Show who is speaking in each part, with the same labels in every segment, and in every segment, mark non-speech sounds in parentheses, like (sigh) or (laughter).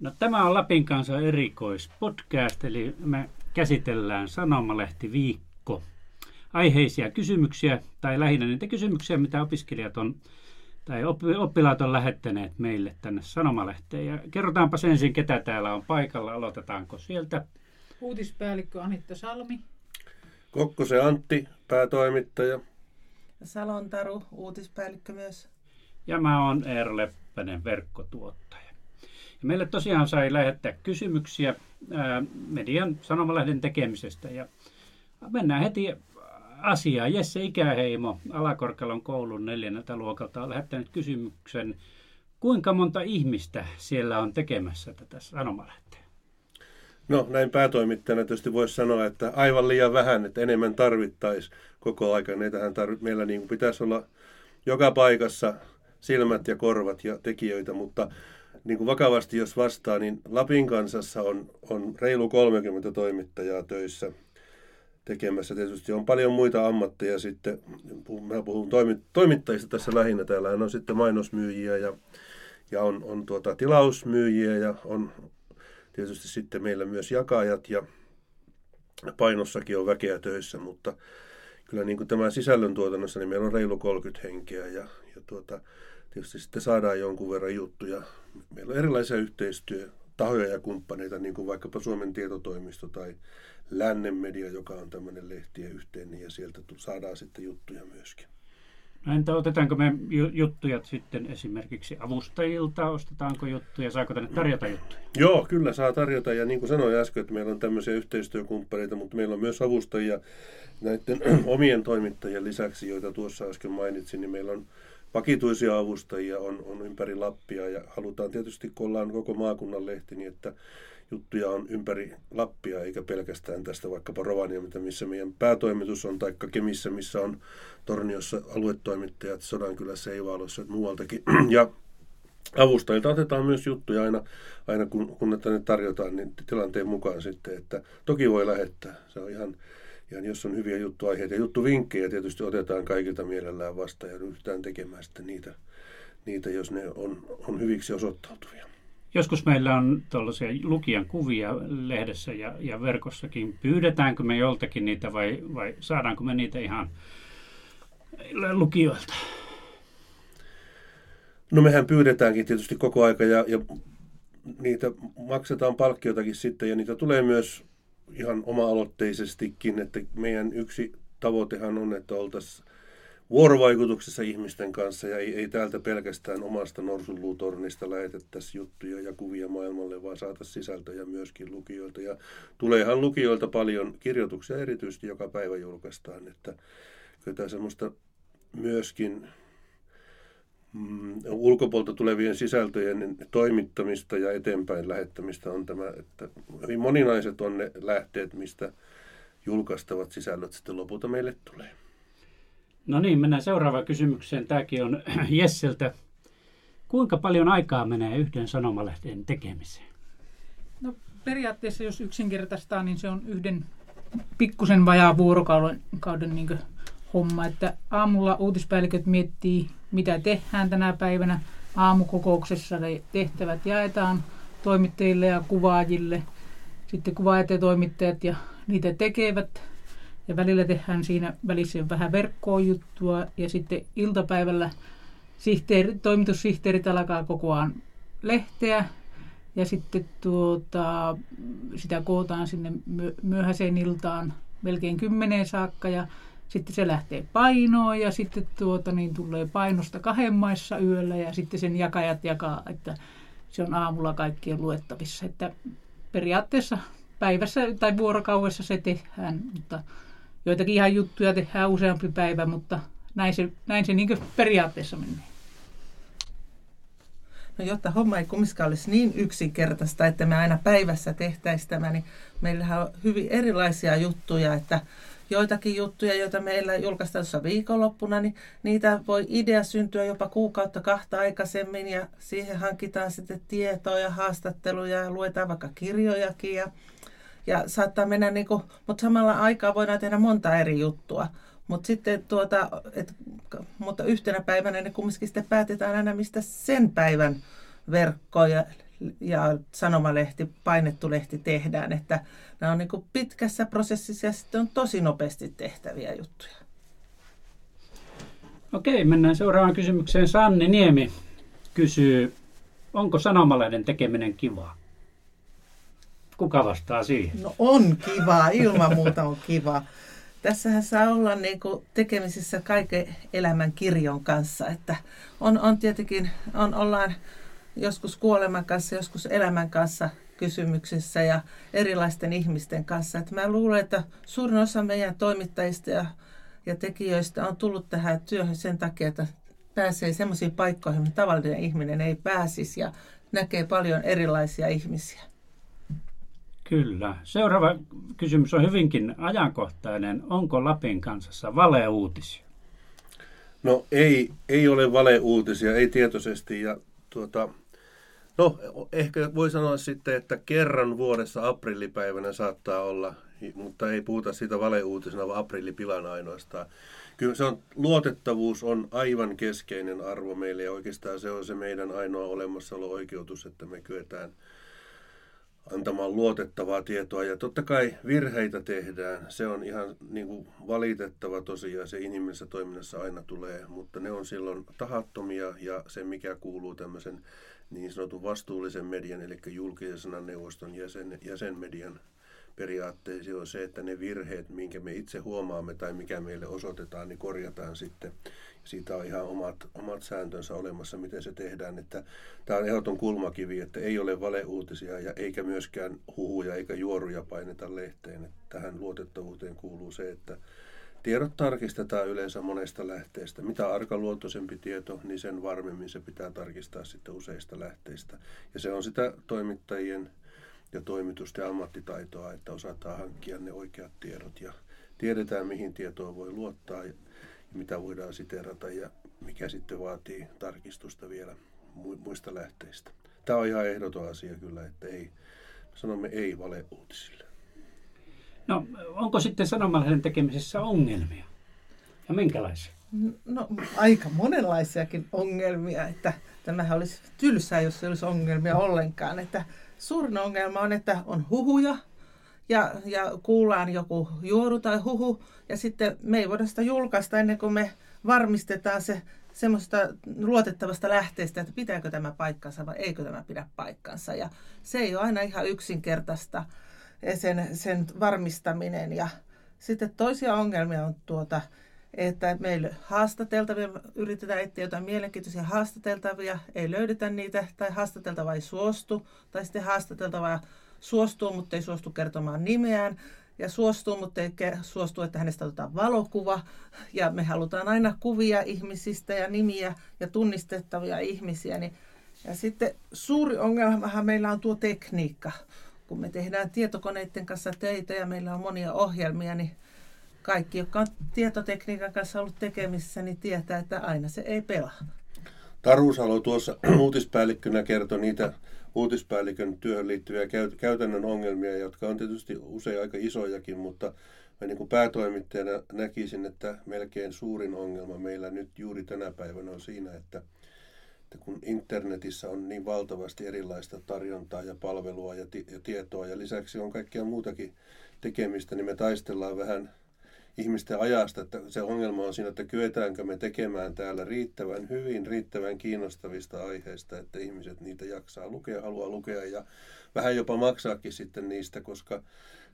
Speaker 1: No, tämä on Lapin kanssa erikoispodcast, eli me käsitellään Sanomalehti viikko. Aiheisia kysymyksiä, tai lähinnä niitä kysymyksiä, mitä opiskelijat on, tai oppilaat on lähettäneet meille tänne Sanomalehteen. Ja kerrotaanpa ensin, ketä täällä on paikalla. Aloitetaanko sieltä?
Speaker 2: Uutispäällikkö Anitta Salmi.
Speaker 3: Kokkosen Antti, päätoimittaja.
Speaker 4: Salon Taru, uutispäällikkö myös.
Speaker 1: Ja mä oon Eero Leppänen, verkkotuottaja. Ja meille tosiaan sai lähettää kysymyksiä ää, median sanomalehden tekemisestä. Ja mennään heti asiaan. Jesse Ikäheimo Alakorkealon koulun neljänneltä luokalta on lähettänyt kysymyksen, kuinka monta ihmistä siellä on tekemässä tätä sanomalehtiä?
Speaker 3: No näin päätoimittajana tietysti voisi sanoa, että aivan liian vähän, että enemmän tarvittaisiin koko aika. Neitähän meillä niin kuin pitäisi olla joka paikassa silmät ja korvat ja tekijöitä, mutta niin kuin vakavasti jos vastaa, niin Lapin kansassa on, on reilu 30 toimittajaa töissä tekemässä. Tietysti on paljon muita ammatteja sitten. Mä puhun toimittajista tässä lähinnä. Täällä on sitten mainosmyyjiä ja, ja on, on tuota tilausmyyjiä ja on tietysti sitten meillä myös jakajat ja painossakin on väkeä töissä, mutta kyllä niin kuin tämän sisällön tuotannossa niin meillä on reilu 30 henkeä ja, ja tuota, tietysti sitten saadaan jonkun verran juttuja. Meillä on erilaisia yhteistyötahoja ja kumppaneita, niin kuin vaikkapa Suomen tietotoimisto tai Lännen media, joka on tämmöinen lehtien yhteinen, ja sieltä saadaan sitten juttuja myöskin.
Speaker 1: No entä otetaanko me juttuja sitten esimerkiksi avustajilta, ostetaanko juttuja, saako tänne tarjota juttuja?
Speaker 3: Joo, kyllä saa tarjota ja niin kuin sanoin äsken, että meillä on tämmöisiä yhteistyökumppaneita, mutta meillä on myös avustajia näiden (clears throat) omien toimittajien lisäksi, joita tuossa äsken mainitsin, niin meillä on vakituisia avustajia on, on ympäri Lappia ja halutaan tietysti, kun ollaan koko maakunnan lehti, niin että juttuja on ympäri Lappia, eikä pelkästään tästä vaikkapa Rovaniemeltä, missä meidän päätoimitus on, taikka Kemissä, missä on Torniossa aluetoimittajat, Sodankylässä, Eivaalossa, muualtakin. (clears throat) Ja avustajilta otetaan myös juttuja aina, aina kun, kun ne tarjotaan, niin tilanteen mukaan sitten, että toki voi lähettää. Se on ihan, ihan jos on hyviä juttuaiheita ja juttuvinkkejä tietysti otetaan kaikilta mielellään vastaan ja ryhdytään tekemään sitten niitä, niitä jos ne on, on hyviksi osoittautuvia.
Speaker 1: Joskus meillä on tuollaisia lukijan kuvia lehdessä ja, ja verkossakin. Pyydetäänkö me joltakin niitä vai, vai saadaanko me niitä ihan lukijoilta?
Speaker 3: No mehän pyydetäänkin tietysti koko aika ja, ja niitä maksetaan palkkiotakin sitten ja niitä tulee myös ihan oma-aloitteisestikin, että meidän yksi tavoitehan on, että oltaisiin vuorovaikutuksessa ihmisten kanssa ja ei, ei täältä pelkästään omasta norsunluutornista lähetettäisi juttuja ja kuvia maailmalle, vaan saataisiin sisältöjä myöskin lukijoilta. Ja tuleehan lukijoilta paljon kirjoituksia erityisesti joka päivä julkaistaan, että kyllä tämä semmoista myöskin mm, ulkopuolta tulevien sisältöjen toimittamista ja eteenpäin lähettämistä on tämä, että hyvin moninaiset on ne lähteet, mistä julkaistavat sisällöt sitten lopulta meille tulee.
Speaker 1: No niin, mennään seuraavaan kysymykseen. Tämäkin on (clears throat) Jesseltä. Kuinka paljon aikaa menee yhden sanomalehteen tekemiseen?
Speaker 2: No periaatteessa, jos yksinkertaistaa, niin se on yhden pikkusen vajaa vuorokauden kauden niin homma. Että aamulla uutispäälliköt miettii, mitä tehdään tänä päivänä. Aamukokouksessa tehtävät jaetaan toimittajille ja kuvaajille. Sitten kuvaajat ja toimittajat ja niitä tekevät ja välillä tehdään siinä välissä vähän verkkoa juttua ja sitten iltapäivällä sihteeri, toimitussihteerit alkaa kokoaan lehteä ja sitten tuota, sitä kootaan sinne myöhäiseen iltaan melkein kymmeneen saakka ja sitten se lähtee painoon ja sitten tuota, niin tulee painosta kahden maissa yöllä ja sitten sen jakajat jakaa, että se on aamulla kaikkien luettavissa. Että periaatteessa päivässä tai vuorokaudessa se tehdään, mutta joitakin ihan juttuja tehdään useampi päivä, mutta näin se, näin se niin periaatteessa menee.
Speaker 4: No jotta homma ei kumminkaan olisi niin yksinkertaista, että me aina päivässä tehtäisiin tämä, niin meillähän on hyvin erilaisia juttuja, että joitakin juttuja, joita meillä julkaistaan tuossa viikonloppuna, niin niitä voi idea syntyä jopa kuukautta kahta aikaisemmin ja siihen hankitaan sitten tietoa ja haastatteluja ja luetaan vaikka kirjojakin ja ja saattaa mennä, niin kuin, mutta samalla aikaa voidaan tehdä monta eri juttua. Mutta sitten tuota, et, mutta yhtenä päivänä ne kumminkin sitten päätetään aina, mistä sen päivän verkko ja, sanomalehti, painettu lehti tehdään. Että nämä on niin kuin pitkässä prosessissa ja sitten on tosi nopeasti tehtäviä juttuja.
Speaker 1: Okei, mennään seuraavaan kysymykseen. Sanni Niemi kysyy, onko sanomalehden tekeminen kivaa? Kuka vastaa siihen?
Speaker 4: No on kivaa, ilman muuta on kiva. Tässähän saa olla niin kuin tekemisissä kaiken elämän kirjon kanssa, että on, on tietenkin, on, ollaan joskus kuoleman kanssa, joskus elämän kanssa kysymyksissä ja erilaisten ihmisten kanssa. Että mä luulen, että suurin osa meidän toimittajista ja, ja tekijöistä on tullut tähän työhön sen takia, että pääsee semmoisiin paikkoihin, mihin tavallinen ihminen ei pääsisi ja näkee paljon erilaisia ihmisiä.
Speaker 1: Kyllä. Seuraava kysymys on hyvinkin ajankohtainen. Onko Lapin kansassa valeuutisia?
Speaker 3: No ei, ei ole valeuutisia, ei tietoisesti. Ja tuota, no ehkä voi sanoa sitten, että kerran vuodessa aprillipäivänä saattaa olla, mutta ei puhuta siitä valeuutisena, vaan aprillipilan ainoastaan. Kyllä se on, luotettavuus on aivan keskeinen arvo meille ja oikeastaan se on se meidän ainoa olemassaolo-oikeutus, että me kyetään – antamaan luotettavaa tietoa. Ja totta kai virheitä tehdään. Se on ihan niin kuin valitettava tosiaan. Se inhimillisessä toiminnassa aina tulee, mutta ne on silloin tahattomia ja se mikä kuuluu tämmöisen niin sanotun vastuullisen median, eli julkisen sanan neuvoston jäsen, jäsenmedian periaatteisiin on se, että ne virheet, minkä me itse huomaamme tai mikä meille osoitetaan, niin korjataan sitten. Siitä on ihan omat, omat sääntönsä olemassa, miten se tehdään. Että tämä on ehdoton kulmakivi, että ei ole valeuutisia ja eikä myöskään huhuja eikä juoruja paineta lehteen. Että tähän luotettavuuteen kuuluu se, että tiedot tarkistetaan yleensä monesta lähteestä. Mitä arkaluontoisempi tieto, niin sen varmemmin se pitää tarkistaa sitten useista lähteistä. Ja se on sitä toimittajien ja toimitusta ja ammattitaitoa, että osataan hankkia ne oikeat tiedot ja tiedetään, mihin tietoa voi luottaa ja mitä voidaan siterata ja mikä sitten vaatii tarkistusta vielä muista lähteistä. Tämä on ihan ehdoton asia kyllä, että ei, sanomme ei valeuutisille.
Speaker 1: No, onko sitten sanomalehden tekemisessä ongelmia? Ja minkälaisia?
Speaker 4: No, aika monenlaisiakin ongelmia, että tämähän olisi tylsää, jos ei olisi ongelmia ollenkaan. Että suurin ongelma on, että on huhuja ja, ja kuullaan joku juoru tai huhu ja sitten me ei voida sitä julkaista ennen kuin me varmistetaan se semmoista luotettavasta lähteestä, että pitääkö tämä paikkansa vai eikö tämä pidä paikkansa. Ja se ei ole aina ihan yksinkertaista sen, sen varmistaminen. Ja sitten toisia ongelmia on tuota, että meillä haastateltavia, yritetään etsiä jotain mielenkiintoisia haastateltavia, ei löydetä niitä, tai haastateltava ei suostu, tai sitten haastateltava suostuu, mutta ei suostu kertomaan nimeään, ja suostuu, mutta ei suostu, että hänestä otetaan valokuva. Ja me halutaan aina kuvia ihmisistä ja nimiä ja tunnistettavia ihmisiä. Niin, ja sitten suuri ongelmahan meillä on tuo tekniikka. Kun me tehdään tietokoneiden kanssa töitä ja meillä on monia ohjelmia, niin kaikki, jotka on tietotekniikan kanssa ollut tekemissä, niin tietää, että aina se ei pelaa.
Speaker 3: Taru Salo tuossa (clears throat) uutispäällikkönä kertoi niitä uutispäällikön työhön liittyviä käytännön ongelmia, jotka on tietysti usein aika isojakin, mutta mä niin kuin päätoimittajana näkisin, että melkein suurin ongelma meillä nyt juuri tänä päivänä on siinä, että, että kun internetissä on niin valtavasti erilaista tarjontaa ja palvelua ja, ja tietoa ja lisäksi on kaikkea muutakin tekemistä, niin me taistellaan vähän ihmisten ajasta, että se ongelma on siinä, että kyetäänkö me tekemään täällä riittävän hyvin, riittävän kiinnostavista aiheista, että ihmiset niitä jaksaa lukea, haluaa lukea ja vähän jopa maksaakin sitten niistä, koska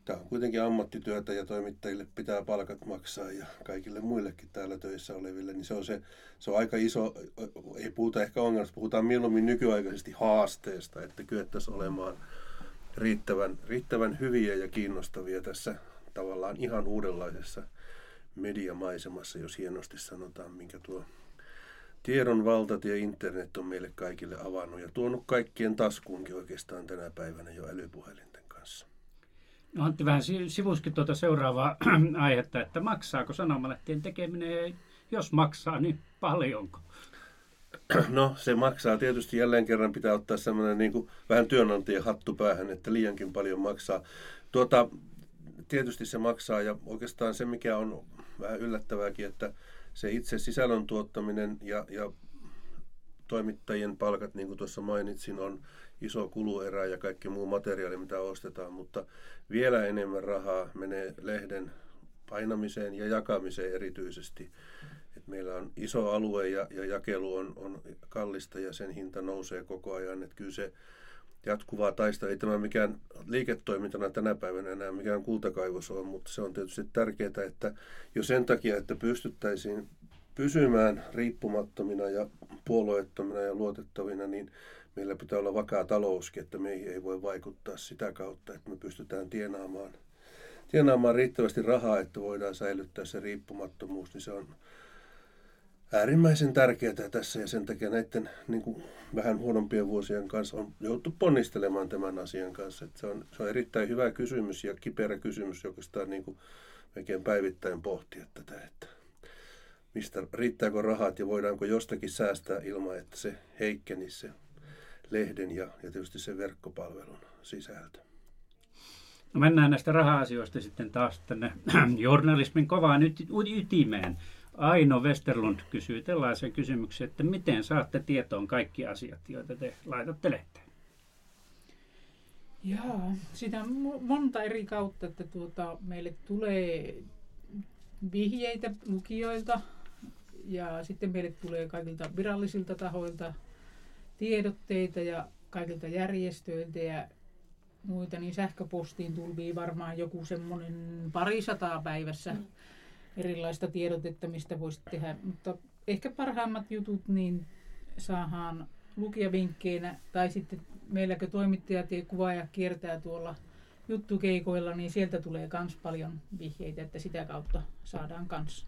Speaker 3: tämä on kuitenkin ammattityötä ja toimittajille pitää palkat maksaa ja kaikille muillekin täällä töissä oleville, niin se on, se, se on aika iso, ei puhuta ehkä ongelmasta, puhutaan mieluummin nykyaikaisesti haasteesta, että kyettäisiin olemaan riittävän, riittävän hyviä ja kiinnostavia tässä tavallaan ihan uudenlaisessa mediamaisemassa, jos hienosti sanotaan, minkä tuo tiedon valtat ja internet on meille kaikille avannut ja tuonut kaikkien taskuunkin oikeastaan tänä päivänä jo älypuhelinten kanssa.
Speaker 1: No Antti vähän sivuskin tuota seuraavaa (clears throat) aihetta, että maksaako sanomalehtien tekeminen, jos maksaa, niin paljonko? (clears throat)
Speaker 3: No se maksaa tietysti jälleen kerran pitää ottaa semmoinen niin kuin vähän työnantajan hattu päähän, että liiankin paljon maksaa. Tuota, tietysti se maksaa ja oikeastaan se, mikä on vähän yllättävääkin, että se itse sisällön tuottaminen ja, ja toimittajien palkat, niin kuin tuossa mainitsin, on iso kuluerä ja kaikki muu materiaali, mitä ostetaan, mutta vielä enemmän rahaa menee lehden painamiseen ja jakamiseen erityisesti. Et meillä on iso alue ja, ja jakelu on, on kallista ja sen hinta nousee koko ajan. Et kyllä se jatkuvaa taista, ei tämä mikään liiketoimintana tänä päivänä enää mikään kultakaivos on, mutta se on tietysti tärkeää, että jo sen takia, että pystyttäisiin pysymään riippumattomina ja puolueettomina ja luotettavina, niin meillä pitää olla vakaa talouskin, että meihin ei voi vaikuttaa sitä kautta, että me pystytään tienaamaan, tienaamaan riittävästi rahaa, että voidaan säilyttää se riippumattomuus, niin se on äärimmäisen tärkeää tässä ja sen takia näiden niin kuin, vähän huonompien vuosien kanssa on jouduttu ponnistelemaan tämän asian kanssa. Että se, on, se on erittäin hyvä kysymys ja kiperä kysymys, joka sitä niin kuin, melkein päivittäin pohtia tätä, että mistä riittääkö rahat ja voidaanko jostakin säästää ilman, että se heikkenisi se lehden ja, ja tietysti se verkkopalvelun sisältö.
Speaker 1: No mennään näistä raha-asioista sitten taas tänne (clears throat) journalismin kovaan ytimeen. Aino Westerlund kysyy tällaisen kysymyksen, että miten saatte tietoon kaikki asiat, joita te laitatte lehteen?
Speaker 2: Joo, sitä on monta eri kautta, että tuota, meille tulee vihjeitä lukijoilta ja sitten meille tulee kaikilta virallisilta tahoilta tiedotteita ja kaikilta järjestöiltä ja muita, niin sähköpostiin tulvii varmaan joku semmoinen parisataa päivässä mm. Erilaista tiedotetta, mistä voisi tehdä. Mutta ehkä parhaimmat jutut niin saadaan lukijavinkkeinä tai sitten meilläkö toimittajat ja kuvaaja kiertää tuolla juttukeikoilla, niin sieltä tulee myös paljon vihjeitä, että sitä kautta saadaan kanssa.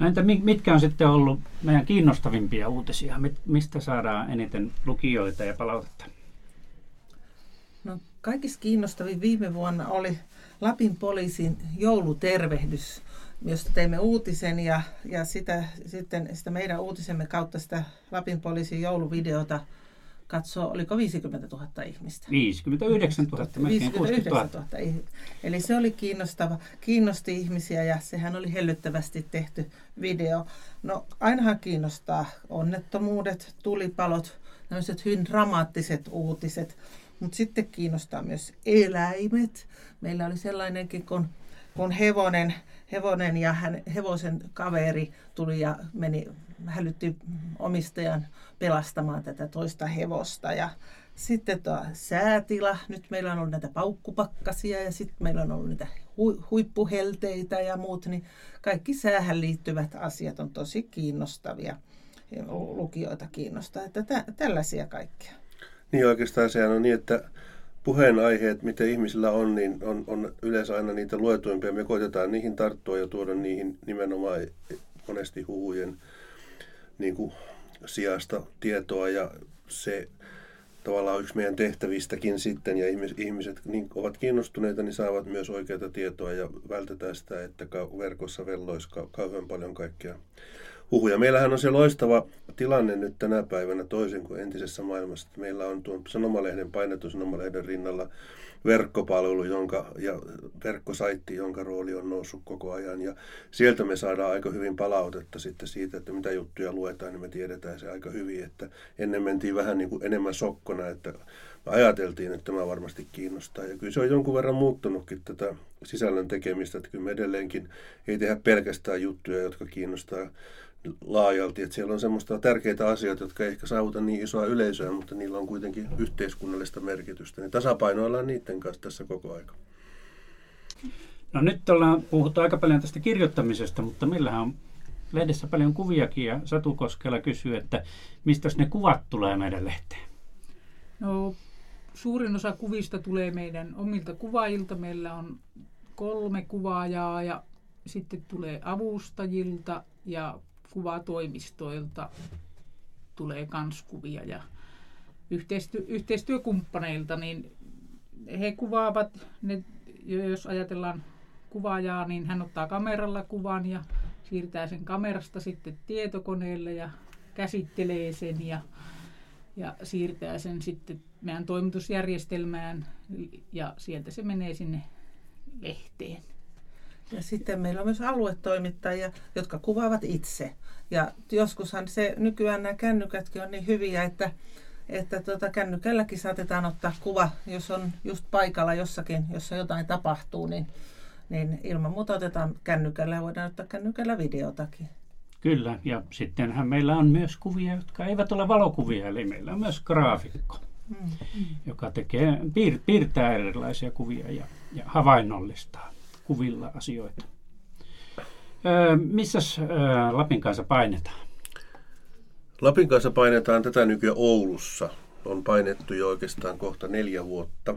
Speaker 1: No entä mitkä on sitten ollut meidän kiinnostavimpia uutisia? Mistä saadaan eniten lukijoita ja palautetta?
Speaker 4: No, kaikista kiinnostavin viime vuonna oli Lapin poliisin joulutervehdys, josta teimme uutisen ja, ja sitä, sitten sitä meidän uutisemme kautta sitä Lapin poliisin jouluvideota katsoo, oliko 50 000 ihmistä?
Speaker 1: 59 000, 59 000.
Speaker 4: Eli se oli kiinnostava, kiinnosti ihmisiä ja sehän oli hellyttävästi tehty video. No ainahan kiinnostaa onnettomuudet, tulipalot, tämmöiset hyvin dramaattiset uutiset, mutta sitten kiinnostaa myös eläimet. Meillä oli sellainenkin, kun, kun hevonen, hevonen ja hän, hevosen kaveri tuli ja meni, hälytti omistajan pelastamaan tätä toista hevosta. Ja sitten tuo säätila, nyt meillä on ollut näitä paukkupakkasia ja sitten meillä on ollut niitä hu- huippuhelteitä ja muut, niin kaikki säähän liittyvät asiat on tosi kiinnostavia lukijoita kiinnostaa, että tä- tällaisia kaikkia.
Speaker 3: Niin oikeastaan sehän on niin, että puheenaiheet, mitä ihmisillä on, niin on, on yleensä aina niitä luetuimpia. Me koitetaan niihin tarttua ja tuoda niihin nimenomaan monesti huhujen niin kuin sijasta tietoa ja se tavallaan yksi meidän tehtävistäkin sitten ja ihmiset niin ovat kiinnostuneita, niin saavat myös oikeaa tietoa ja vältetään sitä, että verkossa velloisi kauhean paljon kaikkea huhuja. Meillähän on se loistava tilanne nyt tänä päivänä toisin kuin entisessä maailmassa. Meillä on tuon sanomalehden, painettu sanomalehden rinnalla verkkopalvelu jonka, ja verkkosaitti, jonka rooli on noussut koko ajan. Ja sieltä me saadaan aika hyvin palautetta sitten siitä, että mitä juttuja luetaan, niin me tiedetään se aika hyvin. Että ennen mentiin vähän niin kuin enemmän sokkona, että me ajateltiin, että tämä varmasti kiinnostaa. Ja kyllä se on jonkun verran muuttunutkin tätä sisällön tekemistä, että kyllä me edelleenkin ei tehdä pelkästään juttuja, jotka kiinnostaa laajalti. Että siellä on semmoista tärkeitä asioita, jotka ei ehkä saavuta niin isoa yleisöä, mutta niillä on kuitenkin yhteiskunnallista merkitystä. Niin tasapainoillaan niiden kanssa tässä koko aika.
Speaker 1: No nyt ollaan puhuttu aika paljon tästä kirjoittamisesta, mutta millähän on lehdessä paljon kuviakin ja Satu Koskela kysyy, että mistä ne kuvat tulee meidän lehteen?
Speaker 2: No suurin osa kuvista tulee meidän omilta kuvaajilta. Meillä on kolme kuvaajaa ja sitten tulee avustajilta ja kuvatoimistoilta tulee kanskuvia ja yhteistyö, yhteistyökumppaneilta, niin he kuvaavat, ne, jos ajatellaan kuvaajaa, niin hän ottaa kameralla kuvan ja siirtää sen kamerasta sitten tietokoneelle ja käsittelee sen ja, ja siirtää sen sitten meidän toimitusjärjestelmään ja sieltä se menee sinne lehteen.
Speaker 4: Ja sitten meillä on myös aluetoimittajia, jotka kuvaavat itse. Ja joskushan se, nykyään nämä kännykätkin on niin hyviä, että, että tuota, kännykälläkin saatetaan ottaa kuva, jos on just paikalla jossakin, jossa jotain tapahtuu, niin, niin ilman muuta otetaan kännykällä ja voidaan ottaa kännykällä videotakin.
Speaker 1: Kyllä, ja sittenhän meillä on myös kuvia, jotka eivät ole valokuvia, eli meillä on myös graafikko, mm. joka tekee, piir, piirtää erilaisia kuvia ja, ja havainnollistaa kuvilla asioita. Öö, missäs öö, Lapin kanssa painetaan?
Speaker 3: Lapin kanssa painetaan tätä nykyään Oulussa. On painettu jo oikeastaan kohta neljä vuotta.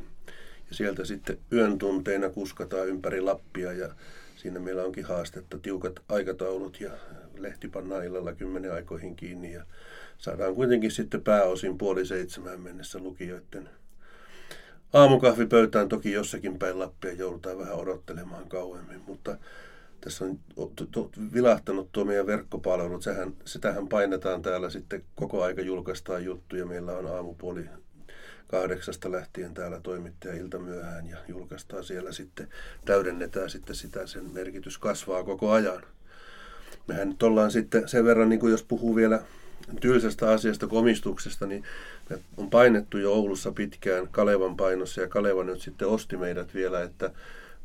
Speaker 3: Ja sieltä sitten yön tunteina kuskataan ympäri Lappia ja siinä meillä onkin haastetta, tiukat aikataulut ja lehti pannaan illalla kymmenen aikoihin kiinni ja saadaan kuitenkin sitten pääosin puoli seitsemään mennessä lukijoiden aamukahvipöytään toki jossakin päin Lappia joudutaan vähän odottelemaan kauemmin, mutta tässä on vilahtanut tuo meidän verkkopalvelut. Sehän, sitähän painetaan täällä sitten koko aika julkaistaan juttuja. Meillä on aamupuoli kahdeksasta lähtien täällä toimittaja ilta myöhään ja julkaistaan siellä sitten, täydennetään sitten sitä, sen merkitys kasvaa koko ajan. Mehän nyt ollaan sitten sen verran, niin kuin jos puhuu vielä tylsästä asiasta komistuksesta, niin me on painettu jo Oulussa pitkään Kalevan painossa ja Kaleva nyt sitten osti meidät vielä, että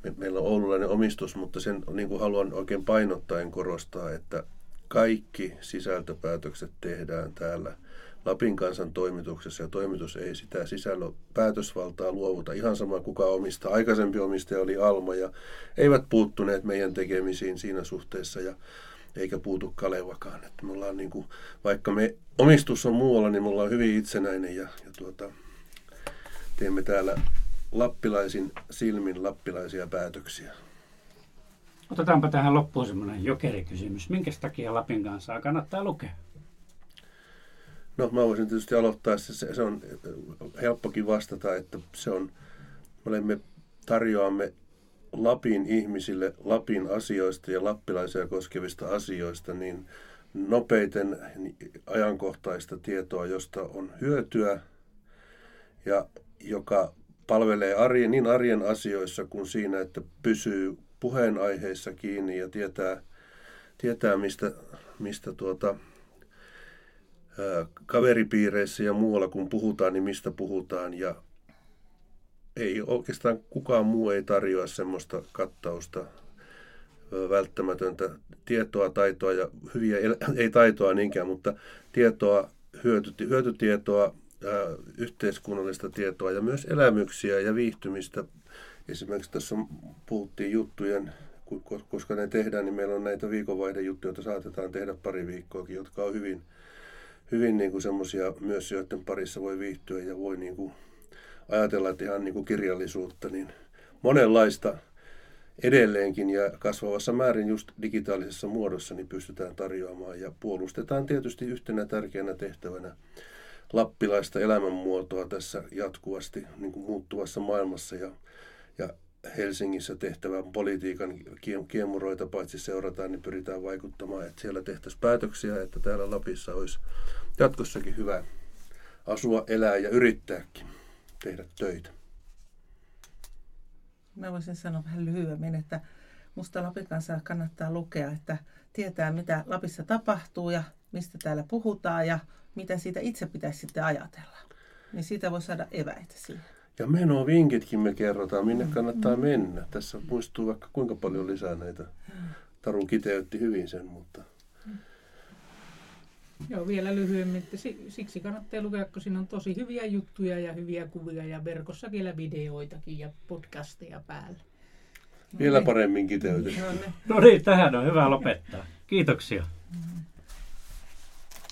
Speaker 3: me, meillä on oululainen omistus, mutta sen niin kuin haluan oikein painottaen korostaa, että kaikki sisältöpäätökset tehdään täällä Lapin kansan toimituksessa ja toimitus ei sitä sisällön päätösvaltaa luovuta. Ihan sama kuka omistaa. Aikaisempi omistaja oli Alma ja eivät puuttuneet meidän tekemisiin siinä suhteessa. Ja eikä puutu Kalevakaan. Että me ollaan niin kuin, vaikka me omistus on muualla, niin me ollaan hyvin itsenäinen ja, ja tuota, teemme täällä lappilaisin silmin lappilaisia päätöksiä.
Speaker 1: Otetaanpa tähän loppuun semmoinen jokerikysymys. Minkä takia Lapin kanssa kannattaa lukea?
Speaker 3: No mä voisin tietysti aloittaa, se, se on helppokin vastata, että se on, me olemme, tarjoamme Lapin ihmisille Lapin asioista ja lappilaisia koskevista asioista niin nopeiten ajankohtaista tietoa, josta on hyötyä ja joka palvelee arjen, niin arjen asioissa kuin siinä, että pysyy puheenaiheissa kiinni ja tietää, tietää mistä, mistä tuota, ää, kaveripiireissä ja muualla kun puhutaan, niin mistä puhutaan. Ja ei oikeastaan kukaan muu ei tarjoa semmoista kattausta välttämätöntä tietoa, taitoa ja hyviä, ei taitoa niinkään, mutta tietoa, hyöty, hyötytietoa, yhteiskunnallista tietoa ja myös elämyksiä ja viihtymistä. Esimerkiksi tässä puhuttiin juttujen, koska ne tehdään, niin meillä on näitä viikonvaihdejuttuja, joita saatetaan tehdä pari viikkoakin, jotka on hyvin, hyvin niin semmoisia myös, joiden parissa voi viihtyä ja voi niin kuin ajatella, että ihan niin kuin kirjallisuutta, niin monenlaista edelleenkin ja kasvavassa määrin just digitaalisessa muodossa niin pystytään tarjoamaan ja puolustetaan tietysti yhtenä tärkeänä tehtävänä lappilaista elämänmuotoa tässä jatkuvasti niin kuin muuttuvassa maailmassa ja, ja Helsingissä tehtävän politiikan kiemuroita paitsi seurataan, niin pyritään vaikuttamaan, että siellä tehtäisiin päätöksiä, että täällä Lapissa olisi jatkossakin hyvä asua, elää ja yrittääkin tehdä töitä.
Speaker 4: Mä voisin sanoa vähän lyhyemmin, että musta Lapin kanssa kannattaa lukea, että tietää mitä Lapissa tapahtuu ja mistä täällä puhutaan ja mitä siitä itse pitäisi sitten ajatella. Niin siitä voi saada eväitä siihen.
Speaker 3: Ja vinkitkin me kerrotaan, minne mm. kannattaa mm. mennä. Tässä muistuu vaikka kuinka paljon lisää näitä. Taru kiteytti hyvin sen, mutta
Speaker 2: Joo, vielä lyhyemmin. Että siksi kannattaa lukea, kun siinä on tosi hyviä juttuja ja hyviä kuvia ja verkossa vielä videoitakin ja podcasteja päällä.
Speaker 3: Vielä paremmin kiteytetty.
Speaker 1: No niin, tähän on hyvä lopettaa. Kiitoksia.